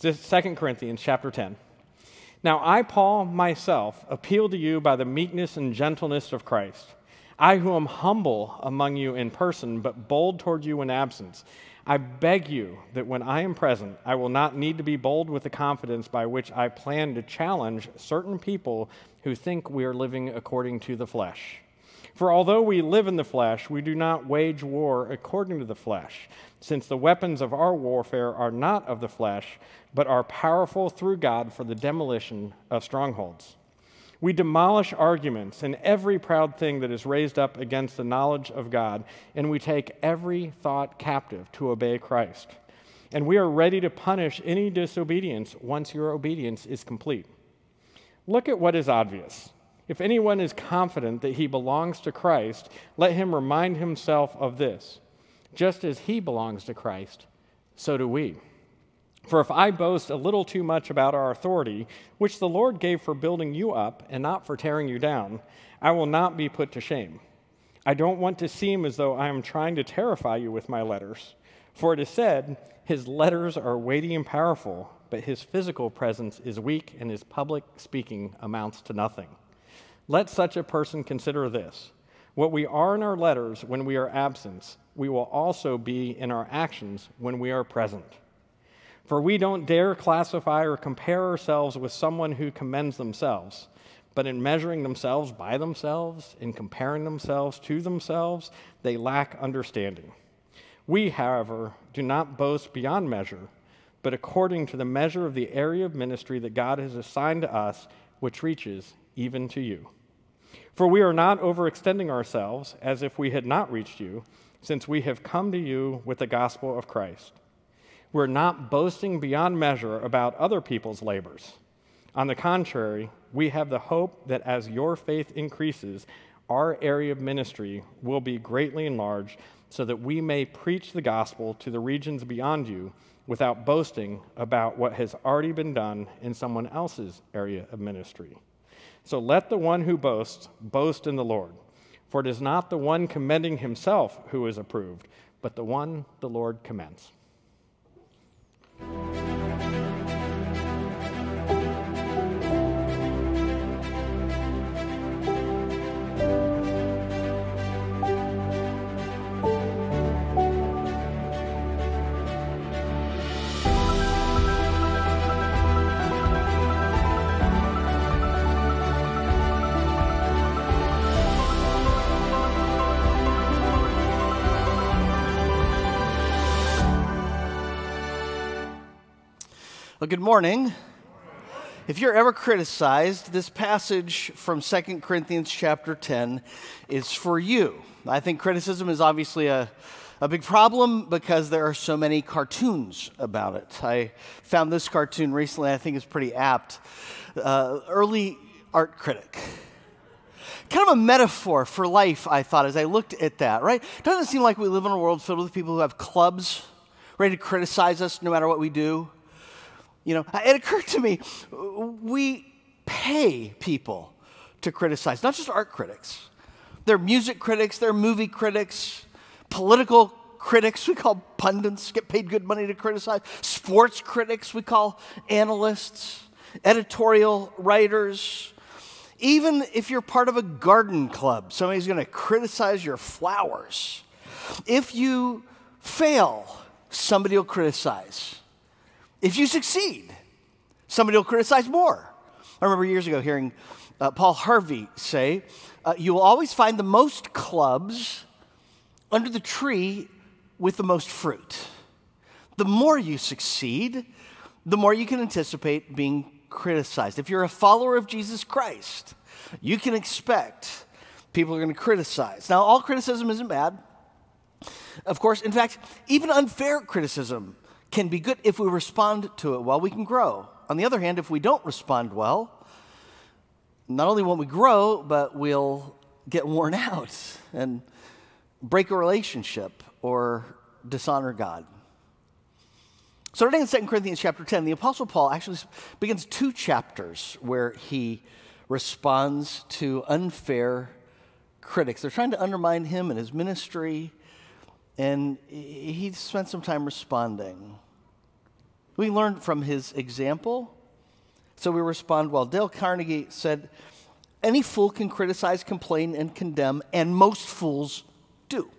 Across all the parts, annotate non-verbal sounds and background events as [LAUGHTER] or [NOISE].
2 Corinthians chapter 10. Now I, Paul, myself, appeal to you by the meekness and gentleness of Christ. I, who am humble among you in person, but bold toward you in absence, I beg you that when I am present, I will not need to be bold with the confidence by which I plan to challenge certain people who think we are living according to the flesh. For although we live in the flesh, we do not wage war according to the flesh, since the weapons of our warfare are not of the flesh but are powerful through God for the demolition of strongholds. We demolish arguments and every proud thing that is raised up against the knowledge of God, and we take every thought captive to obey Christ. And we are ready to punish any disobedience once your obedience is complete. Look at what is obvious. If anyone is confident that he belongs to Christ, let him remind himself of this. Just as he belongs to Christ, so do we. For if I boast a little too much about our authority, which the Lord gave for building you up and not for tearing you down, I will not be put to shame. I don't want to seem as though I am trying to terrify you with my letters. For it is said, His letters are weighty and powerful, but his physical presence is weak and his public speaking amounts to nothing. Let such a person consider this what we are in our letters when we are absent, we will also be in our actions when we are present. For we don't dare classify or compare ourselves with someone who commends themselves, but in measuring themselves by themselves, in comparing themselves to themselves, they lack understanding. We, however, do not boast beyond measure, but according to the measure of the area of ministry that God has assigned to us, which reaches even to you. For we are not overextending ourselves as if we had not reached you, since we have come to you with the gospel of Christ. We're not boasting beyond measure about other people's labors. On the contrary, we have the hope that as your faith increases, our area of ministry will be greatly enlarged so that we may preach the gospel to the regions beyond you without boasting about what has already been done in someone else's area of ministry. So let the one who boasts boast in the Lord. For it is not the one commending himself who is approved, but the one the Lord commends. Good morning. If you're ever criticized, this passage from 2 Corinthians chapter 10 is for you. I think criticism is obviously a, a big problem because there are so many cartoons about it. I found this cartoon recently, I think is pretty apt. Uh, early art critic. Kind of a metaphor for life, I thought, as I looked at that, right? Doesn't it seem like we live in a world filled with people who have clubs ready to criticize us no matter what we do? You know, it occurred to me, we pay people to criticize, not just art critics. They're music critics, they're movie critics, political critics, we call pundits, get paid good money to criticize. Sports critics, we call analysts, editorial writers. Even if you're part of a garden club, somebody's going to criticize your flowers. If you fail, somebody will criticize. If you succeed, somebody will criticize more. I remember years ago hearing uh, Paul Harvey say, uh, You will always find the most clubs under the tree with the most fruit. The more you succeed, the more you can anticipate being criticized. If you're a follower of Jesus Christ, you can expect people are going to criticize. Now, all criticism isn't bad. Of course, in fact, even unfair criticism can be good if we respond to it well, we can grow. On the other hand, if we don't respond well, not only won't we grow, but we'll get worn [LAUGHS] out and break a relationship or dishonor God. So today in 2 Corinthians chapter 10, the Apostle Paul actually begins two chapters where he responds to unfair critics. They're trying to undermine him and his ministry and he spent some time responding. We learned from his example. So we respond well. Dale Carnegie said, Any fool can criticize, complain, and condemn, and most fools do.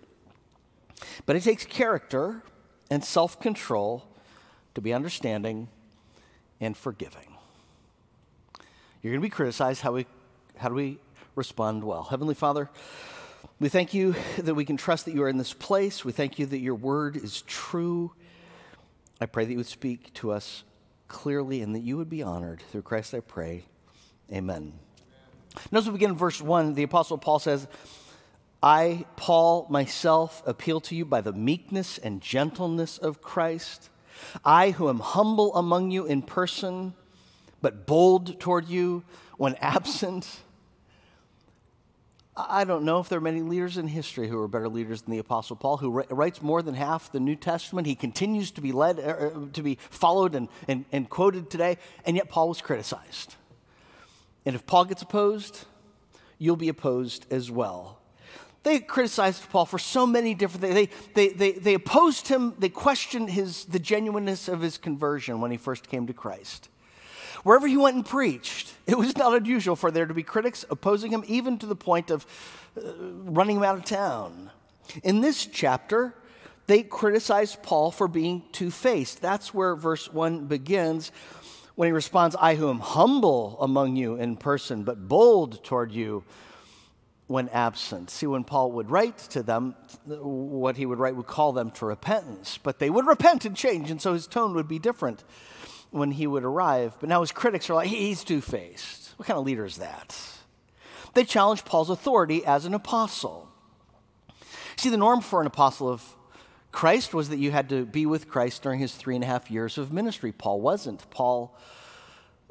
But it takes character and self control to be understanding and forgiving. You're going to be criticized. How, we, how do we respond well? Heavenly Father, we thank you that we can trust that you are in this place. We thank you that your word is true. I pray that you would speak to us clearly and that you would be honored. Through Christ I pray. Amen. Notice we begin in verse 1. The Apostle Paul says, I, Paul, myself, appeal to you by the meekness and gentleness of Christ. I, who am humble among you in person, but bold toward you when [LAUGHS] absent. I don't know if there are many leaders in history who are better leaders than the Apostle Paul, who writes more than half the New Testament. He continues to be led, er, er, to be followed and, and, and quoted today, and yet Paul was criticized. And if Paul gets opposed, you'll be opposed as well. They criticized Paul for so many different things. They, they, they, they opposed him, they questioned his, the genuineness of his conversion when he first came to Christ. Wherever he went and preached, it was not unusual for there to be critics opposing him, even to the point of uh, running him out of town. In this chapter, they criticized Paul for being two faced. That's where verse 1 begins when he responds, I who am humble among you in person, but bold toward you when absent. See, when Paul would write to them, what he would write would call them to repentance, but they would repent and change, and so his tone would be different when he would arrive. But now his critics are like, he's two faced. What kind of leader is that? They challenge Paul's authority as an apostle. See, the norm for an apostle of Christ was that you had to be with Christ during his three and a half years of ministry. Paul wasn't. Paul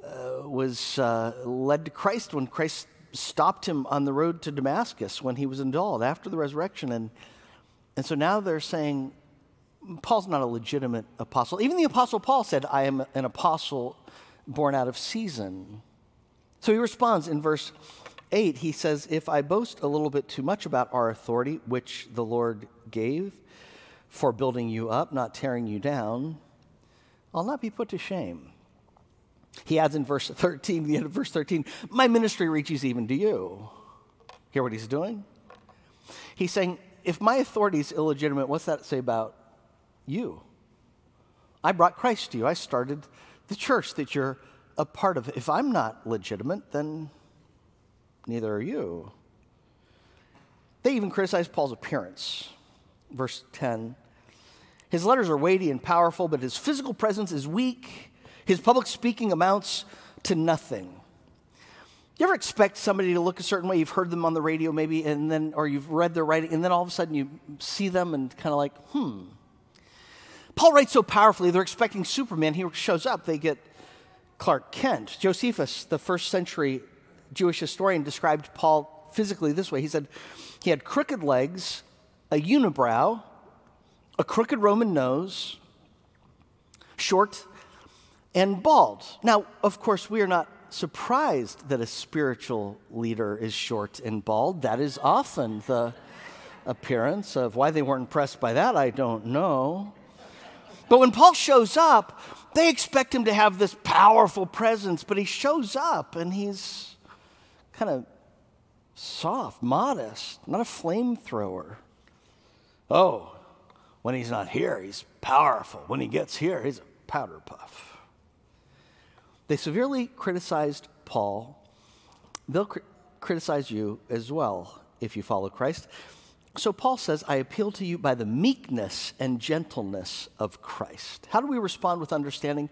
uh, was uh, led to Christ when Christ stopped him on the road to Damascus when he was indulged after the resurrection. And, and so now they're saying, Paul's not a legitimate apostle. Even the apostle Paul said, I am an apostle born out of season. So he responds in verse 8. He says, If I boast a little bit too much about our authority, which the Lord gave for building you up, not tearing you down, I'll not be put to shame. He adds in verse 13, the end of verse 13, My ministry reaches even to you. Hear what he's doing? He's saying, If my authority is illegitimate, what's that say about you. I brought Christ to you. I started the church that you're a part of. If I'm not legitimate, then neither are you. They even criticize Paul's appearance. Verse 10 His letters are weighty and powerful, but his physical presence is weak. His public speaking amounts to nothing. You ever expect somebody to look a certain way? You've heard them on the radio, maybe, and then, or you've read their writing, and then all of a sudden you see them and kind of like, hmm, Paul writes so powerfully, they're expecting Superman. He shows up, they get Clark Kent. Josephus, the first century Jewish historian, described Paul physically this way. He said he had crooked legs, a unibrow, a crooked Roman nose, short, and bald. Now, of course, we are not surprised that a spiritual leader is short and bald. That is often the appearance of why they weren't impressed by that, I don't know. But when Paul shows up, they expect him to have this powerful presence, but he shows up and he's kind of soft, modest, not a flamethrower. Oh, when he's not here, he's powerful. When he gets here, he's a powder puff. They severely criticized Paul. They'll cr- criticize you as well if you follow Christ. So Paul says, I appeal to you by the meekness and gentleness of Christ. How do we respond with understanding?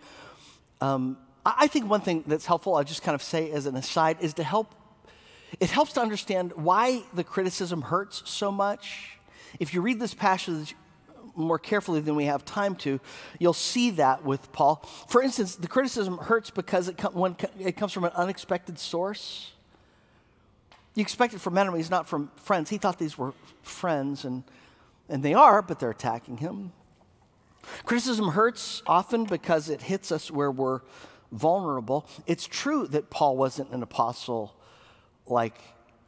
Um, I think one thing that's helpful, I'll just kind of say as an aside, is to help. It helps to understand why the criticism hurts so much. If you read this passage more carefully than we have time to, you'll see that with Paul. For instance, the criticism hurts because it, it comes from an unexpected source. You expect it from enemies, not from friends. He thought these were friends, and, and they are, but they're attacking him. Criticism hurts often because it hits us where we're vulnerable. It's true that Paul wasn't an apostle like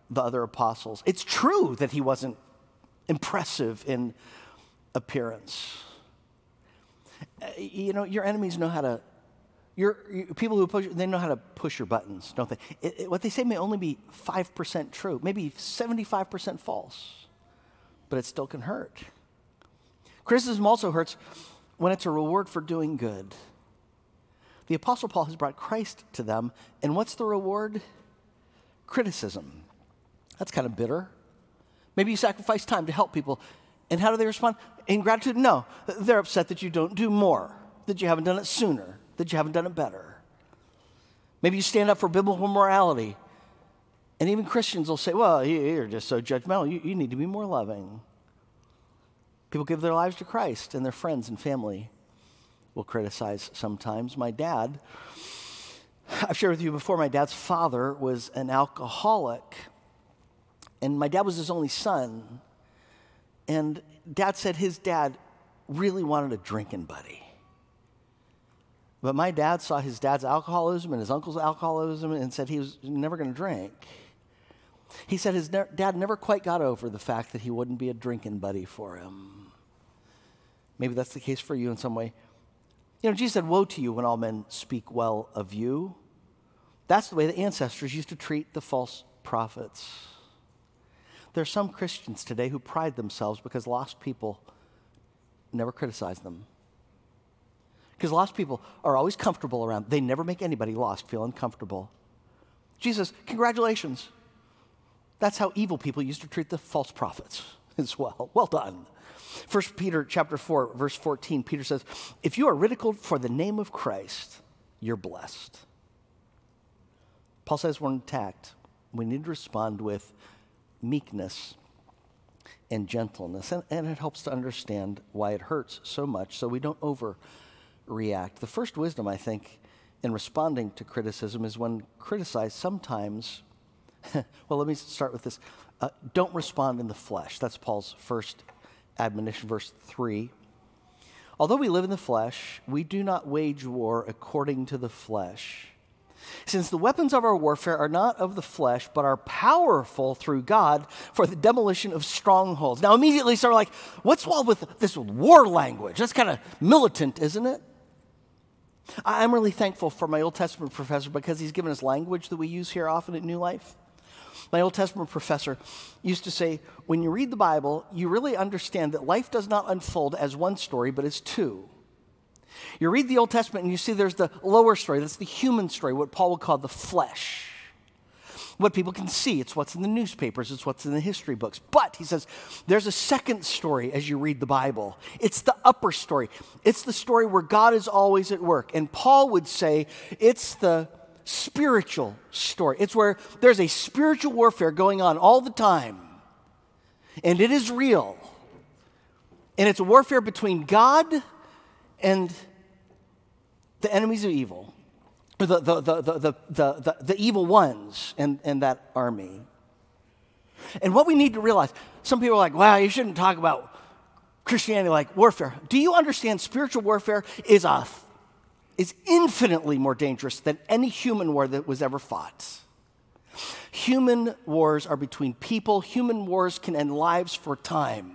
the other apostles. It's true that he wasn't impressive in appearance. Uh, you know, your enemies know how to, your, your people who push, they know how to push your buttons, don't they? It, it, what they say may only be 5% true, maybe 75% false, but it still can hurt. Criticism also hurts when it's a reward for doing good. The Apostle Paul has brought Christ to them, and what's the reward? Criticism. That's kind of bitter. Maybe you sacrifice time to help people. And how do they respond? In gratitude? No. They're upset that you don't do more, that you haven't done it sooner, that you haven't done it better. Maybe you stand up for biblical morality. And even Christians will say, well, you're just so judgmental. You, you need to be more loving. People give their lives to Christ, and their friends and family will criticize sometimes. My dad, I've shared with you before, my dad's father was an alcoholic, and my dad was his only son. And dad said his dad really wanted a drinking buddy. But my dad saw his dad's alcoholism and his uncle's alcoholism and said he was never going to drink. He said his ne- dad never quite got over the fact that he wouldn't be a drinking buddy for him. Maybe that's the case for you in some way. You know, Jesus said, Woe to you when all men speak well of you. That's the way the ancestors used to treat the false prophets. There are some Christians today who pride themselves because lost people never criticize them. Because lost people are always comfortable around. They never make anybody lost feel uncomfortable. Jesus, congratulations. That's how evil people used to treat the false prophets [LAUGHS] as well. Well done. 1 Peter chapter 4, verse 14, Peter says, If you are ridiculed for the name of Christ, you're blessed. Paul says we're attacked. We need to respond with meekness and gentleness. And, and it helps to understand why it hurts so much so we don't overreact. The first wisdom, I think, in responding to criticism is when criticized, sometimes [LAUGHS] well, let me start with this. Uh, don't respond in the flesh. That's Paul's first admonition, verse 3. Although we live in the flesh, we do not wage war according to the flesh. Since the weapons of our warfare are not of the flesh, but are powerful through God for the demolition of strongholds. Now, immediately, some are like, what's wrong with this war language? That's kind of militant, isn't it? I'm really thankful for my Old Testament professor because he's given us language that we use here often at New Life. My Old Testament professor used to say, when you read the Bible, you really understand that life does not unfold as one story, but as two. You read the Old Testament and you see there's the lower story, that's the human story, what Paul would call the flesh. What people can see, it's what's in the newspapers, it's what's in the history books. But, he says, there's a second story as you read the Bible. It's the upper story, it's the story where God is always at work. And Paul would say it's the spiritual story. It's where there's a spiritual warfare going on all the time, and it is real. And it's a warfare between God and the enemies of evil, the, the, the, the, the, the, evil ones in, in that army. And what we need to realize some people are like, wow, you shouldn't talk about Christianity like warfare. Do you understand spiritual warfare is a is infinitely more dangerous than any human war that was ever fought. Human wars are between people, human wars can end lives for time.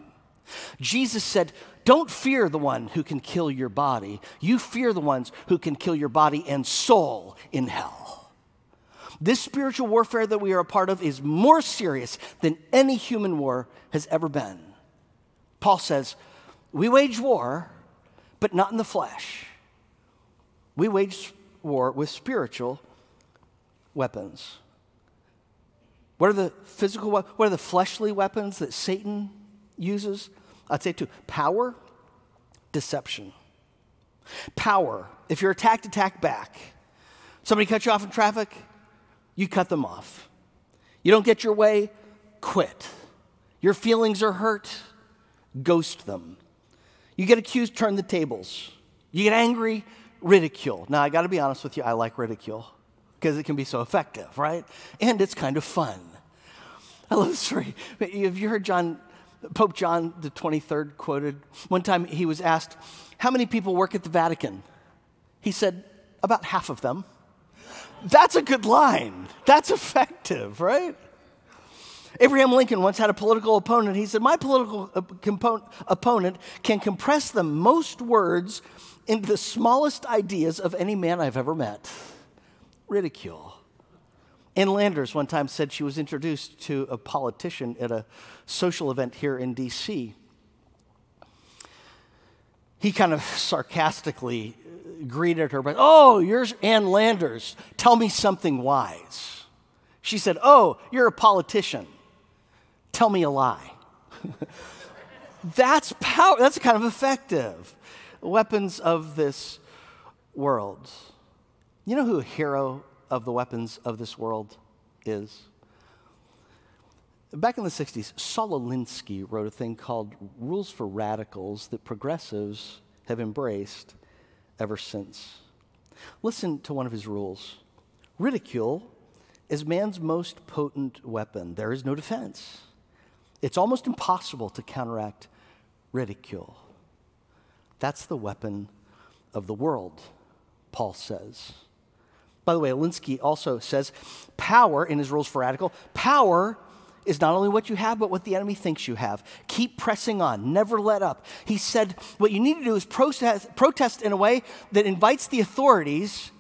Jesus said, Don't fear the one who can kill your body. You fear the ones who can kill your body and soul in hell. This spiritual warfare that we are a part of is more serious than any human war has ever been. Paul says, We wage war, but not in the flesh. We wage war with spiritual weapons. What are the physical what are the fleshly weapons that Satan uses? I'd say two power, deception. Power. If you're attacked, attack back. Somebody cuts you off in traffic, you cut them off. You don't get your way, quit. Your feelings are hurt, ghost them. You get accused, turn the tables. You get angry, ridicule. Now, I got to be honest with you, I like ridicule because it can be so effective, right? And it's kind of fun. I love the story. Have you heard John, Pope John the 23rd quoted? One time he was asked, How many people work at the Vatican? He said, About half of them. That's a good line. That's effective, right? Abraham Lincoln once had a political opponent. He said, My political uh, opponent can compress the most words into the smallest ideas of any man I've ever met ridicule. Ann Landers one time said she was introduced to a politician at a social event here in D.C. He kind of sarcastically greeted her, but, oh, you're Ann Landers. Tell me something wise. She said, oh, you're a politician. Tell me a lie. [LAUGHS] that's power. That's kind of effective. Weapons of this world. You know who a hero of the weapons of this world is? Back in the 60s, Saul Alinsky wrote a thing called Rules for Radicals that progressives have embraced ever since. Listen to one of his rules ridicule is man's most potent weapon. There is no defense. It's almost impossible to counteract ridicule. That's the weapon of the world, Paul says. By the way, Alinsky also says power, in his rules for radical, power is not only what you have, but what the enemy thinks you have. Keep pressing on, never let up. He said, what you need to do is protest, protest in a way that invites the authorities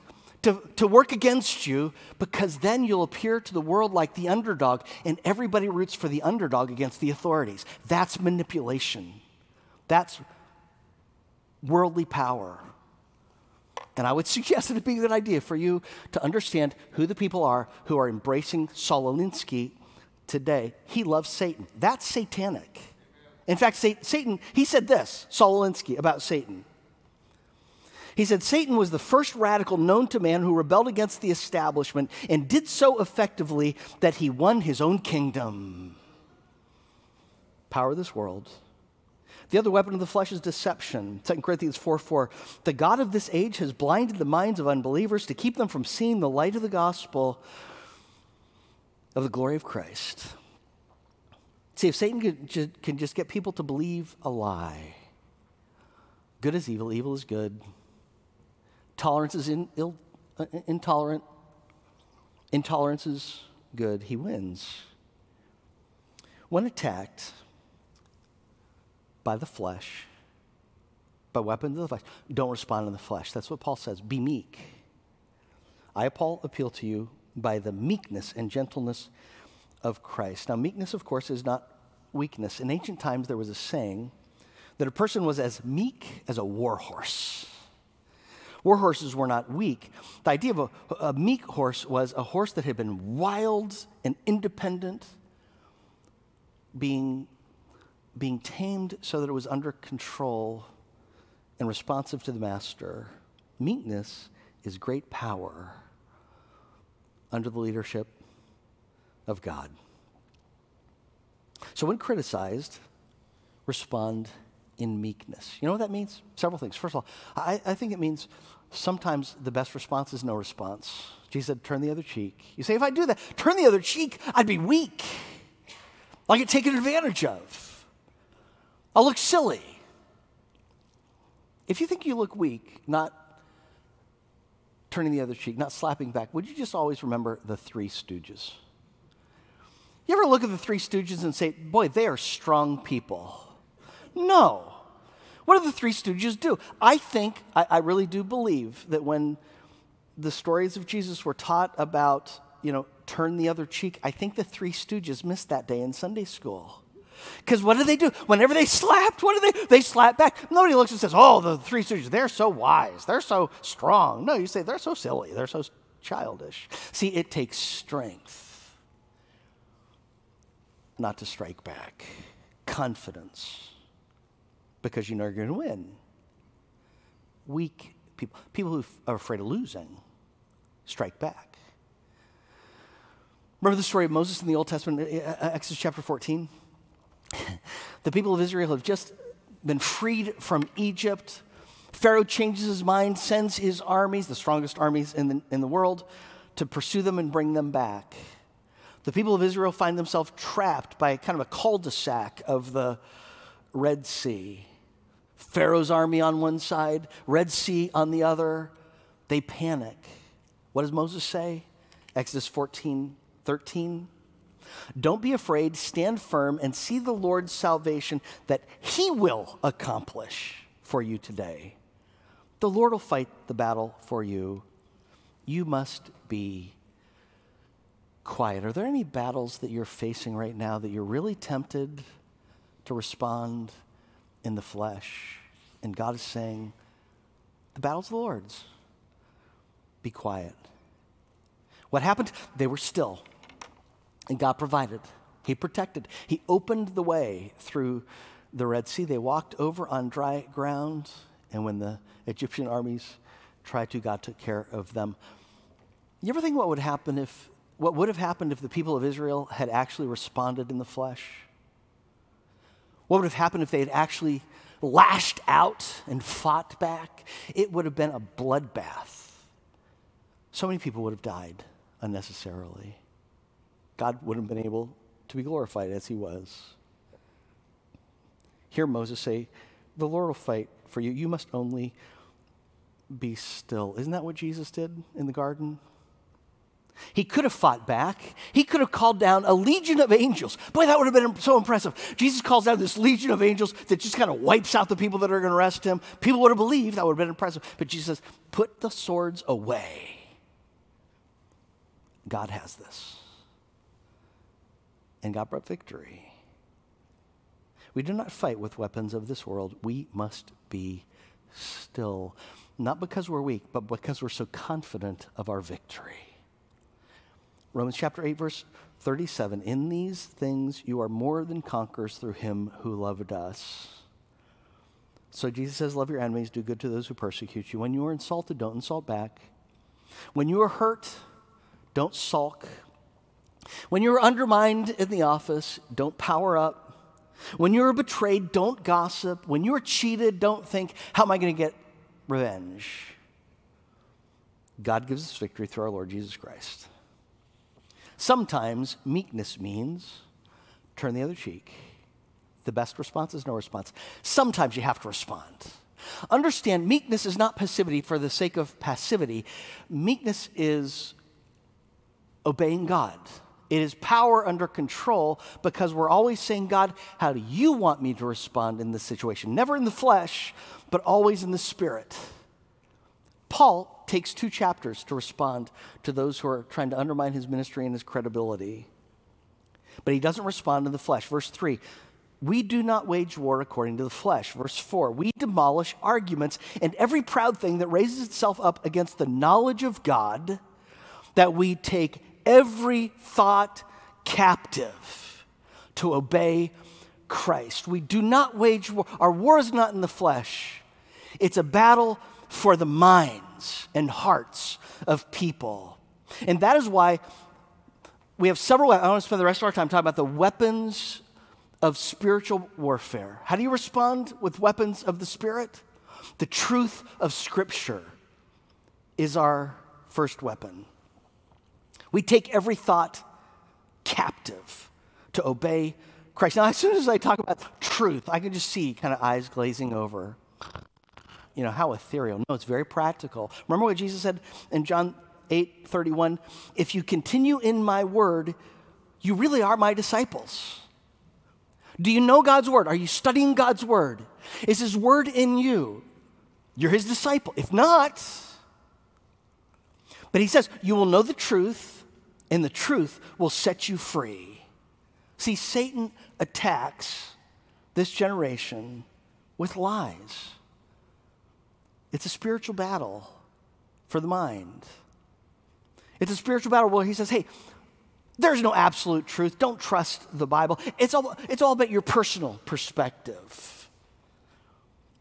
to, to work against you, because then you'll appear to the world like the underdog, and everybody roots for the underdog against the authorities. That's manipulation. That's worldly power. And I would [LAUGHS] suggest it'd be a good idea for you to understand who the people are who are embracing Saul Alinsky today. He loves Satan. That's satanic. In fact, Satan, he said this, Saul Alinsky, about Satan. He said, Satan was the first radical known to man who rebelled against the establishment and did so effectively that he won his own kingdom. Power of this world the other weapon of the flesh is deception. 2 Corinthians 4 4. The God of this age has blinded the minds of unbelievers to keep them from seeing the light of the gospel of the glory of Christ. See, if Satan can, just get people to believe a lie, good is evil, evil is good, tolerance is in, Ill, uh, intolerant, intolerance is good, he wins. When attacked, by the flesh, by weapons of the flesh. Don't respond in the flesh. That's what Paul says. Be meek. I, Paul, appeal to you by the meekness and gentleness of Christ. Now, meekness, of course, is not weakness. In ancient times, there was a saying that a person was as meek as a war horse. War horses were not weak. The idea of a, a meek horse was a horse that had been wild and independent, being being tamed so that it was under control and responsive to the master. Meekness is great power under the leadership of God. So, when criticized, respond in meekness. You know what that means? Several things. First of all, I, I think it means sometimes the best response is no response. Jesus said, turn the other cheek. You say, if I do that, turn the other cheek, I'd be weak. I'll get taken advantage of. I'll look silly. If you think you look weak, not turning the other cheek, not slapping back, would you just always remember the three stooges? You ever look at the three stooges and say, boy, they are strong people? No. What do the three stooges do? I think, I, I really do believe that when the stories of Jesus were taught about, you know, turn the other cheek, I think the three stooges missed that day in Sunday school. Because what do they do? Whenever they slapped, what do they? They slap back. Nobody looks and says, "Oh, the Three Stooges, they're so wise, they're so strong." No, you say they're so silly, they're so childish. See, it takes strength not to strike back, confidence, because you know you're going to win. Weak people, people who are afraid of losing, strike back. Remember the story of Moses in the Old Testament, Exodus chapter 14? The people of Israel have just been freed from Egypt. Pharaoh changes his mind, sends his armies, the strongest armies in the, in the world, to pursue them and bring them back. The people of Israel find themselves trapped by kind of a cul de sac of the Red Sea. Pharaoh's army on one side, Red Sea on the other. They panic. What does Moses say? Exodus 14 13. Don't be afraid, stand firm, and see the Lord's salvation that He will accomplish for you today. The Lord will fight the battle for you. You must be quiet. Are there any battles that you're facing right now that you're really tempted to respond in the flesh? And God is saying, the battle's the Lord's. Be quiet. What happened? They were still, and God provided. He protected. He opened the way through the Red Sea. They walked over on dry ground, and when the Egyptian armies tried to, God took care of them. You ever think what would happen if what would have happened if the people of Israel had actually responded in the flesh? What would have happened if they had actually lashed out and fought back? It would have been a bloodbath. So many people would have died unnecessarily. God wouldn't have been able to be glorified as he was. Hear Moses say, The Lord will fight for you. You must only be still. Isn't that what Jesus did in the garden? He could have fought back. He could have called down a legion of angels. Boy, that would have been so impressive. Jesus calls down this legion of angels that just kind of wipes out the people that are going to arrest him. People would have believed. That would have been impressive. But Jesus says, put the swords away. God has this. And God brought victory. We do not fight with weapons of this world. We must be still. Not because we're weak, but because we're so confident of our victory. Romans chapter 8, verse 37 In these things you are more than conquerors through him who loved us. So Jesus says, Love your enemies, do good to those who persecute you. When you are insulted, don't insult back. When you are hurt, don't sulk. When you're undermined in the office, don't power up. When you're betrayed, don't gossip. When you're cheated, don't think, How am I going to get revenge? God gives us victory through our Lord Jesus Christ. Sometimes meekness means turn the other cheek. The best response is no response. Sometimes you have to respond. Understand, meekness is not passivity for the sake of passivity. Meekness is obeying God. It is power under control because we're always saying, God, how do you want me to respond in this situation? Never in the flesh, but always in the spirit. Paul takes two chapters to respond to those who are trying to undermine his ministry and his credibility. But he doesn't respond in the flesh. Verse 3 we do not wage war according to the flesh. Verse 4 we demolish arguments and every proud thing that raises itself up against the knowledge of God, that we take every thought captive to obey Christ. We do not wage war. Our war is not in the flesh, it's a battle for the minds and hearts of people. And that is why we have several, I want to spend the rest of our time talking about the weapons of spiritual warfare. How do you respond with weapons of the Spirit? The truth of Scripture is our first weapon. We take every thought captive to obey Christ. Now, as soon as I talk about truth, I can just see kind of eyes glazing over you know, how ethereal. No, it's very practical. Remember what Jesus said in John 8 31? If you continue in my word, you really are my disciples. Do you know God's word? Are you studying God's word? Is his word in you? You're his disciple. If not, but he says, you will know the truth, and the truth will set you free. See, Satan attacks this generation with lies. It's a spiritual battle for the mind. It's a spiritual battle where he says, hey, there's no absolute truth. Don't trust the Bible. It's all, it's all about your personal perspective.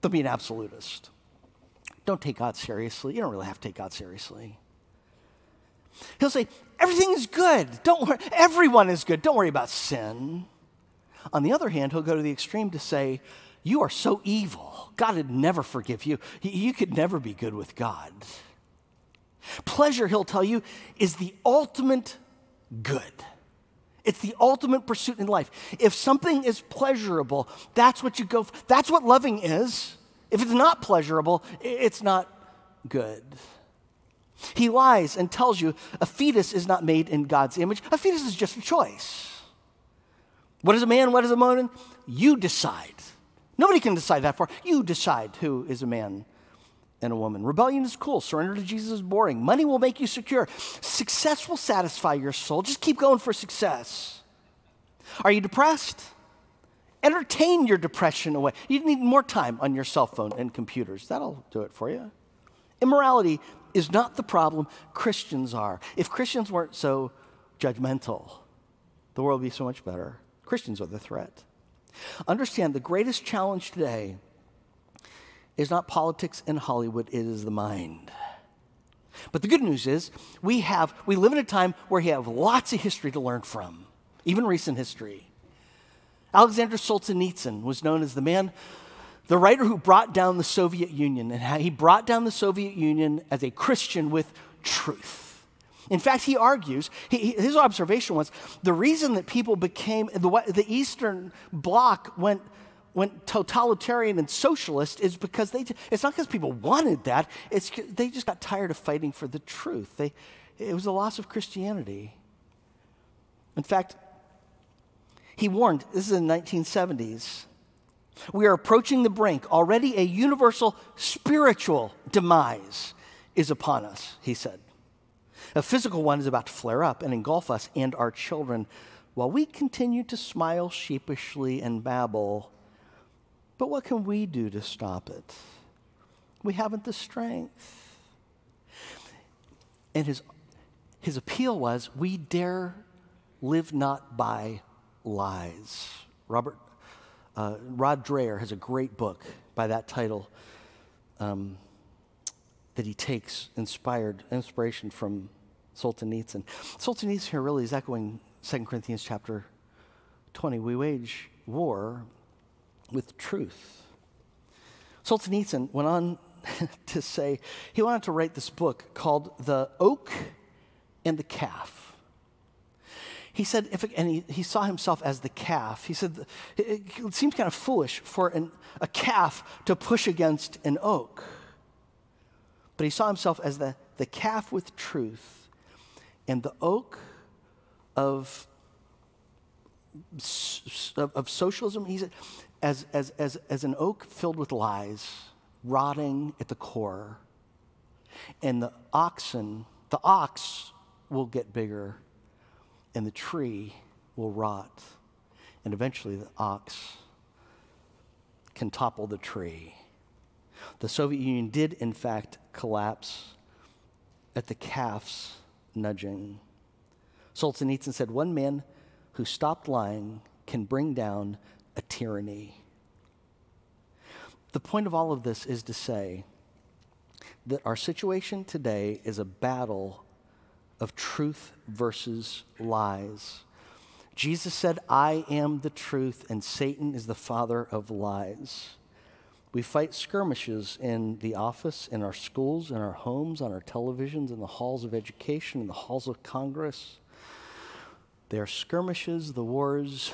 Don't be an absolutist. Don't take God seriously. You don't really have to take God seriously. He'll say, everything is good. Don't worry. Everyone is good. Don't worry about sin. On the other hand, he'll go to the extreme to say, you are so evil. God would never forgive you. You could never be good with God. Pleasure, he'll tell you, is the ultimate good. It's the ultimate pursuit in life. If something is pleasurable, that's what you go for. That's what loving is. If it's not pleasurable, it's not good. He lies and tells you a fetus is not made in God's image. A fetus is just a choice. What is a man? What is a woman? You decide. Nobody can decide that for you. decide who is a man and a woman. Rebellion is cool. Surrender to Jesus is boring. Money will make you secure. Success will satisfy your soul. Just keep going for success. Are you depressed? Entertain your depression away. You need more time on your cell phone and computers. That'll do it for you. Immorality is not the problem, Christians are. If Christians weren't so judgmental, the world would be so much better. Christians are the threat. Understand the greatest challenge today is not politics in Hollywood, it is the mind. But the good news is we have we live in a time where we have lots of history to learn from, even recent history. Alexander Solzhenitsyn was known as the man, the writer who brought down the Soviet Union, and he brought down the Soviet Union as a Christian with truth. In fact, he argues, he, his observation was the reason that people became, the, the Eastern Bloc went went totalitarian and socialist is because they it's not because people wanted that it's they just got tired of fighting for the truth they it was a loss of christianity in fact he warned this is in the 1970s we are approaching the brink already a universal spiritual demise is upon us he said a physical one is about to flare up and engulf us and our children while we continue to smile sheepishly and babble but what can we do to stop it? We haven't the strength. And his, his appeal was we dare live not by lies. Robert uh, Rod Dreher has a great book by that title um, that he takes inspired inspiration from Solzhenitsyn. Solzhenitsyn here really is echoing 2 Corinthians chapter 20. We wage war with truth. Solzhenitsyn went on [LAUGHS] to say, he wanted to write this book called The Oak and the Calf. He said, if and he, he saw himself as the calf. He said, it, it seems kind of foolish for an, a calf to push against an oak. But he saw himself as the, the calf with truth and the oak of, of, of socialism. He said, as, as, as, as an oak filled with lies, rotting at the core. And the oxen, the ox will get bigger, and the tree will rot. And eventually, the ox can topple the tree. The Soviet Union did, in fact, collapse at the calf's nudging. Solzhenitsyn said, One man who stopped lying can bring down a tyranny. The point of all of this is to say that our situation today is a battle of truth versus lies. Jesus said, I am the truth, and Satan is the father of lies. We fight skirmishes in the office, in our schools, in our homes, on our televisions, in the halls of education, in the halls of Congress. They are skirmishes, the wars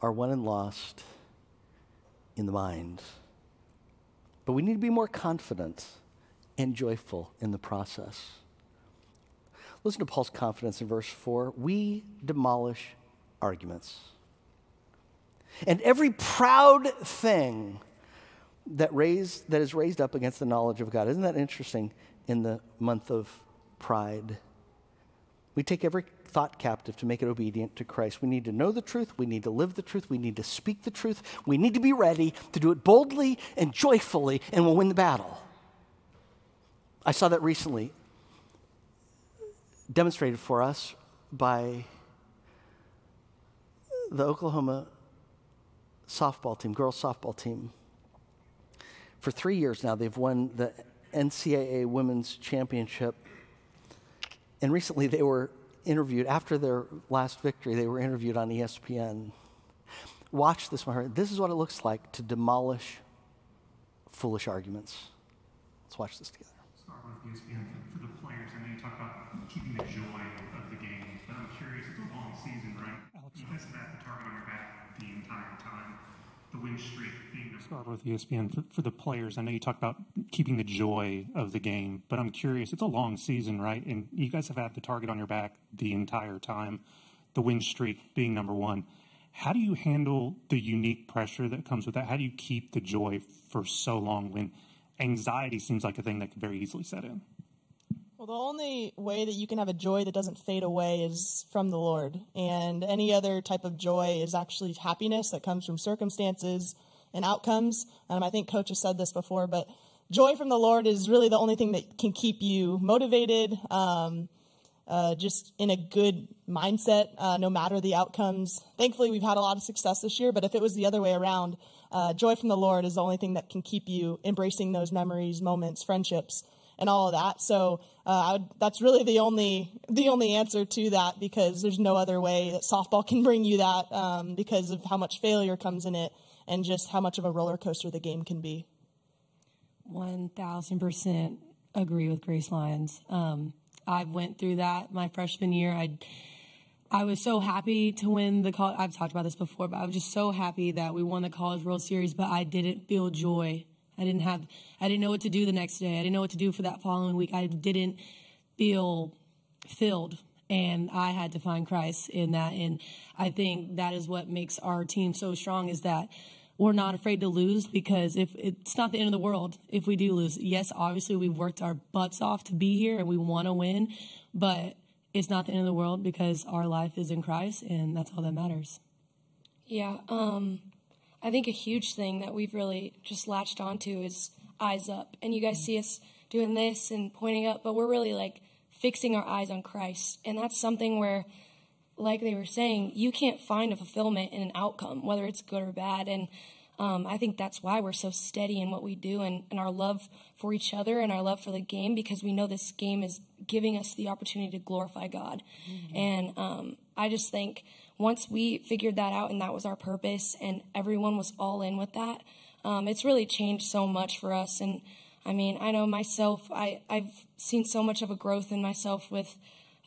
are won and lost in the mind. But we need to be more confident and joyful in the process. Listen to Paul's confidence in verse 4. We demolish arguments. And every proud thing that, raised, that is raised up against the knowledge of God. Isn't that interesting in the month of pride? We take every thought captive to make it obedient to Christ. We need to know the truth. We need to live the truth. We need to speak the truth. We need to be ready to do it boldly and joyfully, and we'll win the battle. I saw that recently demonstrated for us by the Oklahoma softball team, girls softball team. For three years now, they've won the NCAA Women's Championship. And recently they were interviewed after their last victory, they were interviewed on ESPN. Watch this, my heart. This is what it looks like to demolish foolish arguments. Let's watch this together. Start with ESPN for, for the players. I know you talk the joy of the game, but I'm curious. It's a long season, right? Alex, you guys have had the target on your back the entire time. The win streak being the... start with ESPN for, for, the players. I know you talked about keeping the joy of the game, but I'm curious. It's a long season, right? And you guys have had the target on your back the entire time, the win streak being number one. How do you handle the unique pressure that comes with that? How do you keep the joy for so long when anxiety seems like a thing that could very easily set in. Well, the only way that you can have a joy that doesn't fade away is from the Lord. And any other type of joy is actually happiness that comes from circumstances and outcomes. Um, I think Coach has said this before, but joy from the Lord is really the only thing that can keep you motivated, um, uh, just in a good mindset, uh, no matter the outcomes. Thankfully, we've had a lot of success this year, but if it was the other way around, uh, joy from the Lord is the only thing that can keep you embracing those memories, moments, friendships and all of that. So uh, would, that's really the only the only answer to that because there's no other way that softball can bring you that um, because of how much failure comes in it and just how much of a roller coaster the game can be. One thousand percent agree with Grace Lyons. Um, I went through that my freshman year. I I was so happy to win the college. I've talked about this before, but I was just so happy that we won the College World Series. But I didn't feel joy I didn't have, I didn't know what to do the next day. I didn't know what to do for that following week. I didn't feel filled. And I had to find Christ in that. And I think that is what makes our team so strong is that we're not afraid to lose because if it's not the end of the world if we do lose. Yes, obviously we've worked our butts off to be here and we want to win, but it's not the end of the world because our life is in Christ and that's all that matters. Yeah, um, I think a huge thing that we've really just latched onto is eyes up. And you guys see us doing this and pointing up, but we're really like fixing our eyes on Christ. And that's something where, like they were saying, you can't find a fulfillment in an outcome, whether it's good or bad. And um, I think that's why we're so steady in what we do and, and our love for each other and our love for the game because we know this game is giving us the opportunity to glorify God. Mm-hmm. And um, I just think once we figured that out and that was our purpose and everyone was all in with that, um, it's really changed so much for us. And I mean, I know myself, I, I've seen so much of a growth in myself with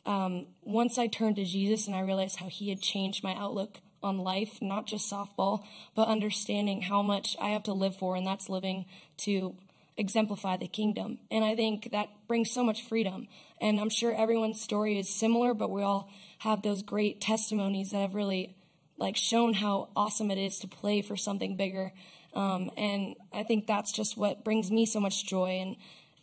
um, once I turned to Jesus and I realized how He had changed my outlook on life, not just softball, but understanding how much I have to live for, and that's living to exemplify the kingdom. And I think that brings so much freedom. And I'm sure everyone's story is similar, but we all have those great testimonies that have really like shown how awesome it is to play for something bigger. Um, and I think that's just what brings me so much joy. And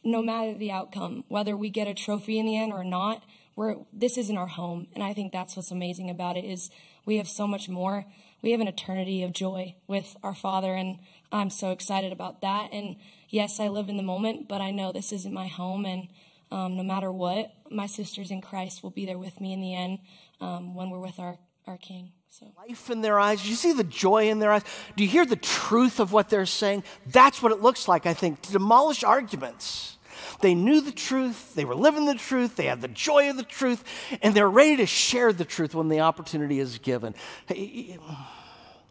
no matter the outcome, whether we get a trophy in the end or not, we're, this isn't our home. And I think that's what's amazing about it is we have so much more. We have an eternity of joy with our Father, and I'm so excited about that. And yes, I live in the moment, but I know this isn't my home, and um, no matter what, my sisters in Christ will be there with me in the end um, when we're with our, our King. So. Life in their eyes. Do you see the joy in their eyes? Do you hear the truth of what they're saying? That's what it looks like, I think, to demolish arguments. They knew the truth, they were living the truth, they had the joy of the truth, and they're ready to share the truth when the opportunity is given. Hey,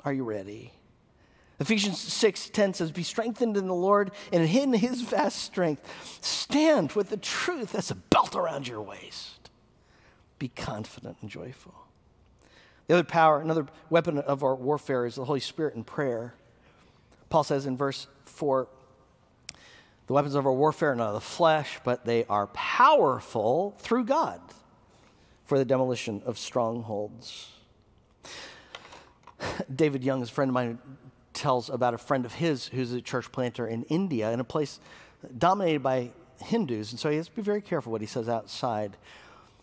are you ready? Ephesians 6 10 says, Be strengthened in the Lord and in his vast strength. Stand with the truth as a belt around your waist. Be confident and joyful. The other power, another weapon of our warfare is the Holy Spirit and prayer. Paul says in verse 4 the weapons of our warfare are not of the flesh, but they are powerful through God for the demolition of strongholds. David Young, is a friend of mine, tells about a friend of his who's a church planter in India in a place dominated by Hindus. And so he has to be very careful what he says outside,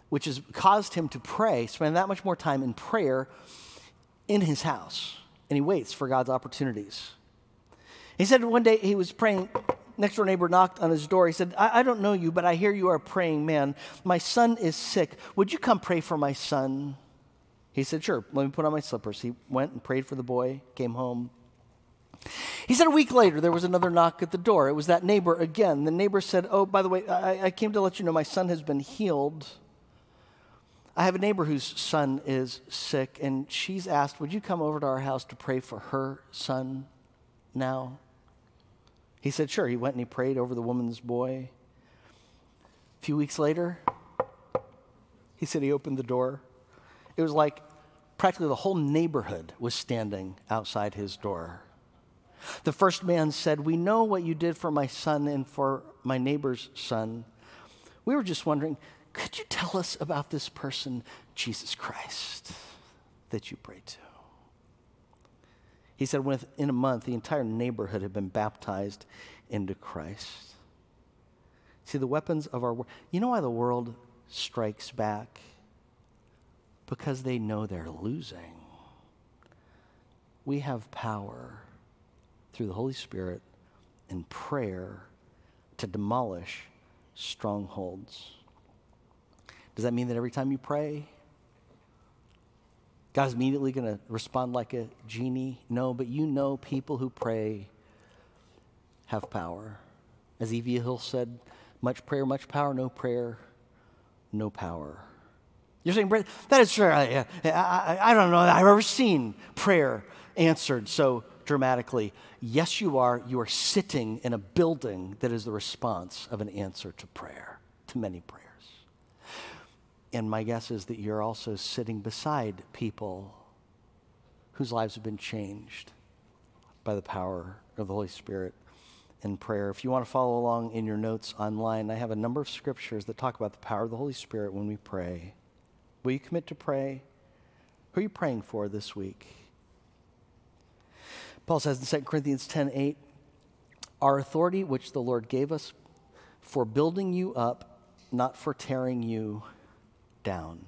which has caused him to pray, spend that much more time in prayer in his house. And he waits for God's opportunities. He said one day he was praying next door neighbor knocked on his door. He said, I, I, don't know you, but I hear you are a praying man. My son is sick. Would you come pray for my son? He said, Sure, let me put on my slippers. He went and prayed for the boy, came home. He said a week later, there was another knock at the door. It was that neighbor again. The neighbor said, Oh, by the way, I, I came to let you know my son has been healed. I have a neighbor whose son is sick, and she's asked, Would you come over to our house to pray for her son now? He said, Sure. He went and he prayed over the woman's boy. A few weeks later, he said he opened the door. It was like practically the whole neighborhood was standing outside his door. The first man said, We know what you did for my son and for my neighbor's son. We were just wondering, could you tell us about this person, Jesus Christ, that you prayed to? He said within a month, the entire neighborhood had been baptized into Christ. See, the weapons of our world, you know why the world strikes back? Because they know they're losing. We have power through the Holy Spirit and prayer to demolish strongholds. Does that mean that every time you pray, God's immediately going to respond like a genie? No, but you know people who pray have power. As E.V. Hill said, much prayer, much power, no prayer, no power. You're saying, that is true. I, I, I don't know I've ever seen prayer answered so dramatically. Yes, you are. You are sitting in a building that is the response of an answer to prayer, to many prayers. And my guess is that you're also sitting beside people whose lives have been changed by the power of the Holy Spirit in prayer. If you want to follow along in your notes online, I have a number of scriptures that talk about the power of the Holy Spirit when we pray. Will you commit to pray? Who are you praying for this week? Paul says in 2 Corinthians 10 8, our authority which the Lord gave us for building you up, not for tearing you down.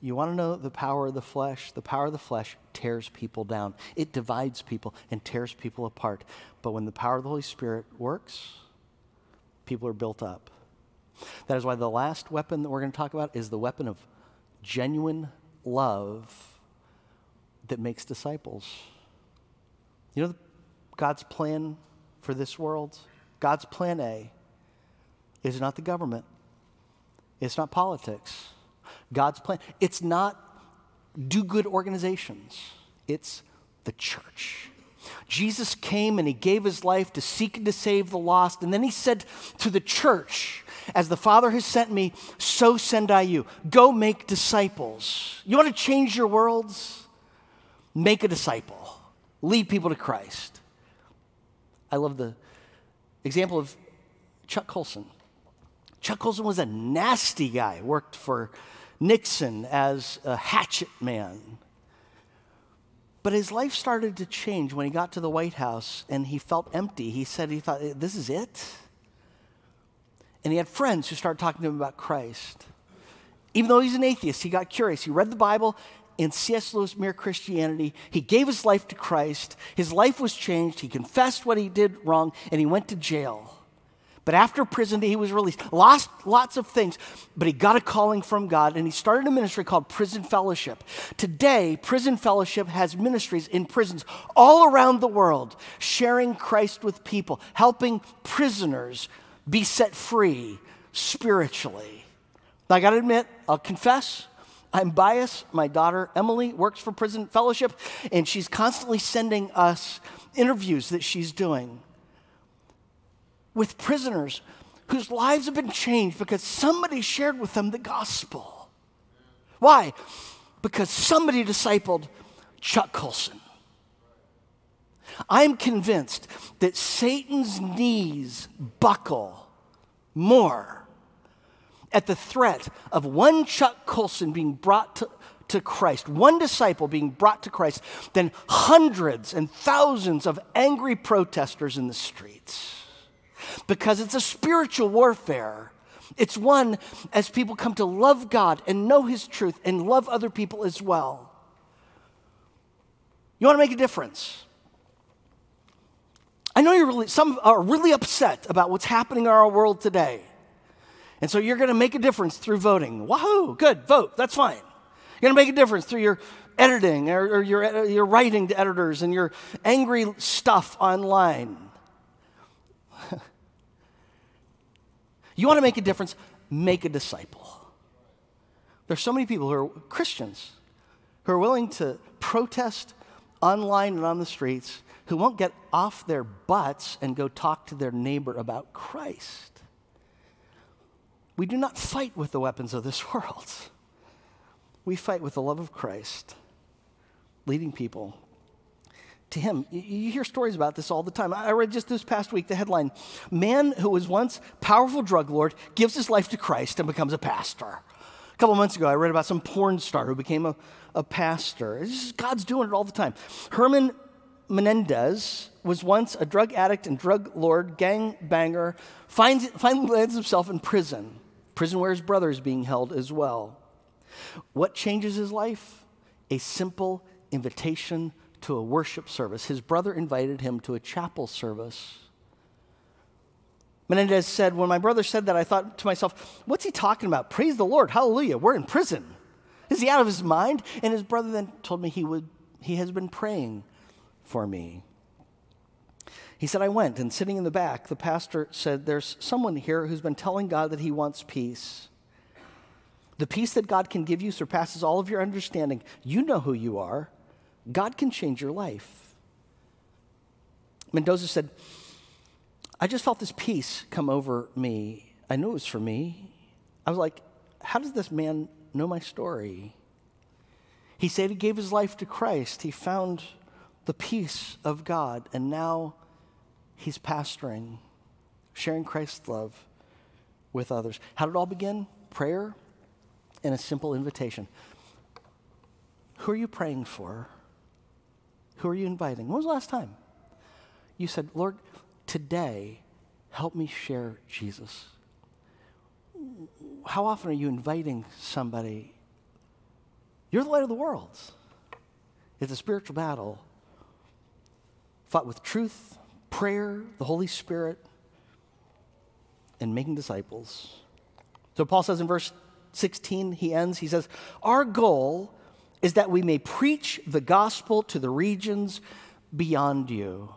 You want to know the power of the flesh? The power of the flesh tears people down. It divides people and tears people apart. But when the power of the Holy Spirit works, people are built up. That is why the last weapon that we're going to talk about is the weapon of genuine love that makes disciples. You know God's plan for this world? God's plan A is not the government. It's not politics. God's plan, it's not do good organizations, it's the church. Jesus came and he gave his life to seek and to save the lost. And then he said to the church, As the Father has sent me, so send I you. Go make disciples. You want to change your worlds? Make a disciple, lead people to Christ. I love the example of Chuck Colson. Chuck Colson was a nasty guy, worked for Nixon as a hatchet man. But his life started to change when he got to the White House and he felt empty. He said he thought, this is it? And he had friends who started talking to him about Christ. Even though he's an atheist, he got curious. He read the Bible in C.S. Lewis Mere Christianity. He gave his life to Christ. His life was changed. He confessed what he did wrong and he went to jail. But after prison, he was released. Lost lots of things, but he got a calling from God and he started a ministry called Prison Fellowship. Today, Prison Fellowship has ministries in prisons all around the world, sharing Christ with people, helping prisoners be set free spiritually. Now, I got to admit, I'll confess, I'm biased. My daughter, Emily, works for Prison Fellowship, and she's constantly sending us interviews that she's doing with prisoners whose lives have been changed because somebody shared with them the gospel. Why? Because somebody discipled Chuck Colson. I'm convinced that Satan's knees buckle more at the threat of one Chuck Colson being brought to, to Christ, one disciple being brought to Christ, than hundreds and thousands of angry protesters in the streets because it's a spiritual warfare. It's one as people come to love God and know His truth and love other people as well. You want to make a difference? I know you're really, some are really upset about what's happening in our world today. And so you're going to make a difference through voting. Wahoo, good, vote, that's fine. You're going to make a difference through your editing or, or your, uh, your writing to editors and your angry stuff online. [LAUGHS] You want to make a difference? Make a disciple. There's so many people who are Christians who are willing to protest online and on the streets who won't get off their butts and go talk to their neighbor about Christ. We do not fight with the weapons of this [LAUGHS] world. We fight with the love of Christ, leading people to him. You hear stories about this all the time. I read just this past week the headline Man who was once powerful drug lord gives his life to Christ and becomes a pastor. A couple months ago, I read about some porn star who became a, a pastor. Just, God's doing it all the time. Herman Menendez was once a drug addict and drug lord, gang banger, finds, finally lands himself in prison. Prison where his brother is being held as well. What changes his life? A simple invitation to a worship service. His brother invited him to a chapel service. Menendez said, When my brother said that, I thought to myself, What's he talking about? Praise the Lord. Hallelujah. We're in prison. Is he out of his mind? And his brother then told me he, would, he has been praying for me. He said, I went, and sitting in the back, the pastor said, There's someone here who's been telling God that he wants peace. The peace that God can give you surpasses all of your understanding. You know who you are. God can change your life. Mendoza said, I just felt this peace come over me. I knew it was for me. I was like, how does this man know my story? He said he gave his life to Christ. He found the peace of God, and now he's pastoring, sharing Christ's love with others. How did it all begin? Prayer and a simple invitation. Who are you praying for? Who are you inviting? When was the last time? You said, Lord, today, help me share Jesus. How often are you inviting somebody? You're the light of the world. It's a spiritual battle fought with truth, prayer, the Holy Spirit, and making disciples. So Paul says in verse 16, he ends, he says, Our goal is that we may preach the gospel to the regions beyond you.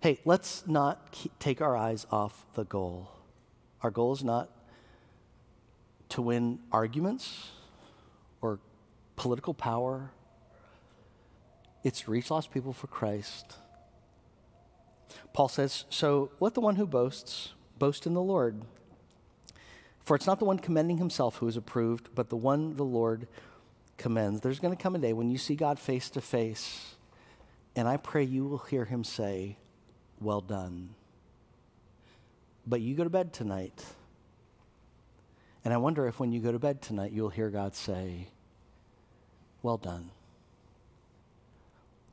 Hey, let's not take our eyes off the goal. Our goal is not to win arguments or political power, it's reach lost people for Christ. Paul says, So let the one who boasts boast in the Lord. For it's not the one commending himself who is approved, but the one the Lord commends. There's going to come a day when you see God face to face, and I pray you will hear him say, Well done. But you go to bed tonight, and I wonder if when you go to bed tonight, you'll hear God say, Well done.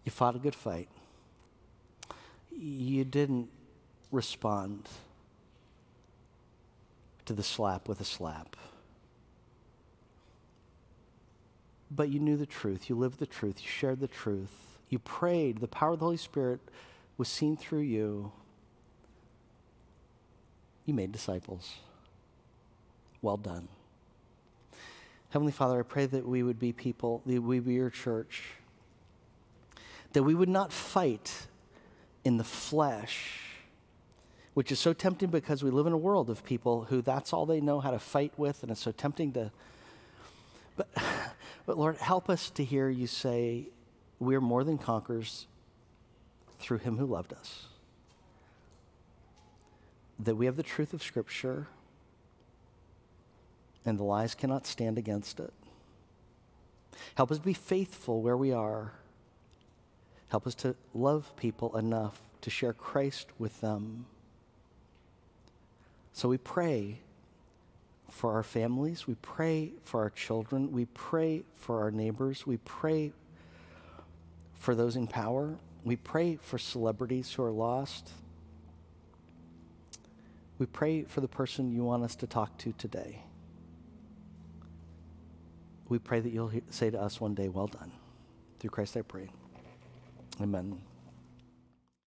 You fought a good fight. You didn't respond to the slap with a slap. But you knew the truth. You lived the truth. You shared the truth. You prayed. The power of the Holy Spirit was seen through you. You made disciples. Well done. Heavenly Father, I pray that we would be people, that we be your church, that we would not fight in the flesh, which is so tempting because we live in a world of people who that's all they know how to fight with, and it's so tempting to. But, [SIGHS] but Lord, help us to hear you say, we're more than conquerors through him who loved us. That we have the truth of Scripture and the lies cannot stand against it. Help us be faithful where we are. Help us to love people enough to share Christ with them. So we pray for our families. We pray for our children. We pray for our neighbors. We pray for those in power. We pray for celebrities who are lost. We pray for the person you want us to talk to today. We pray that you'll say to us one day, Well done. Through Christ I pray. Amen.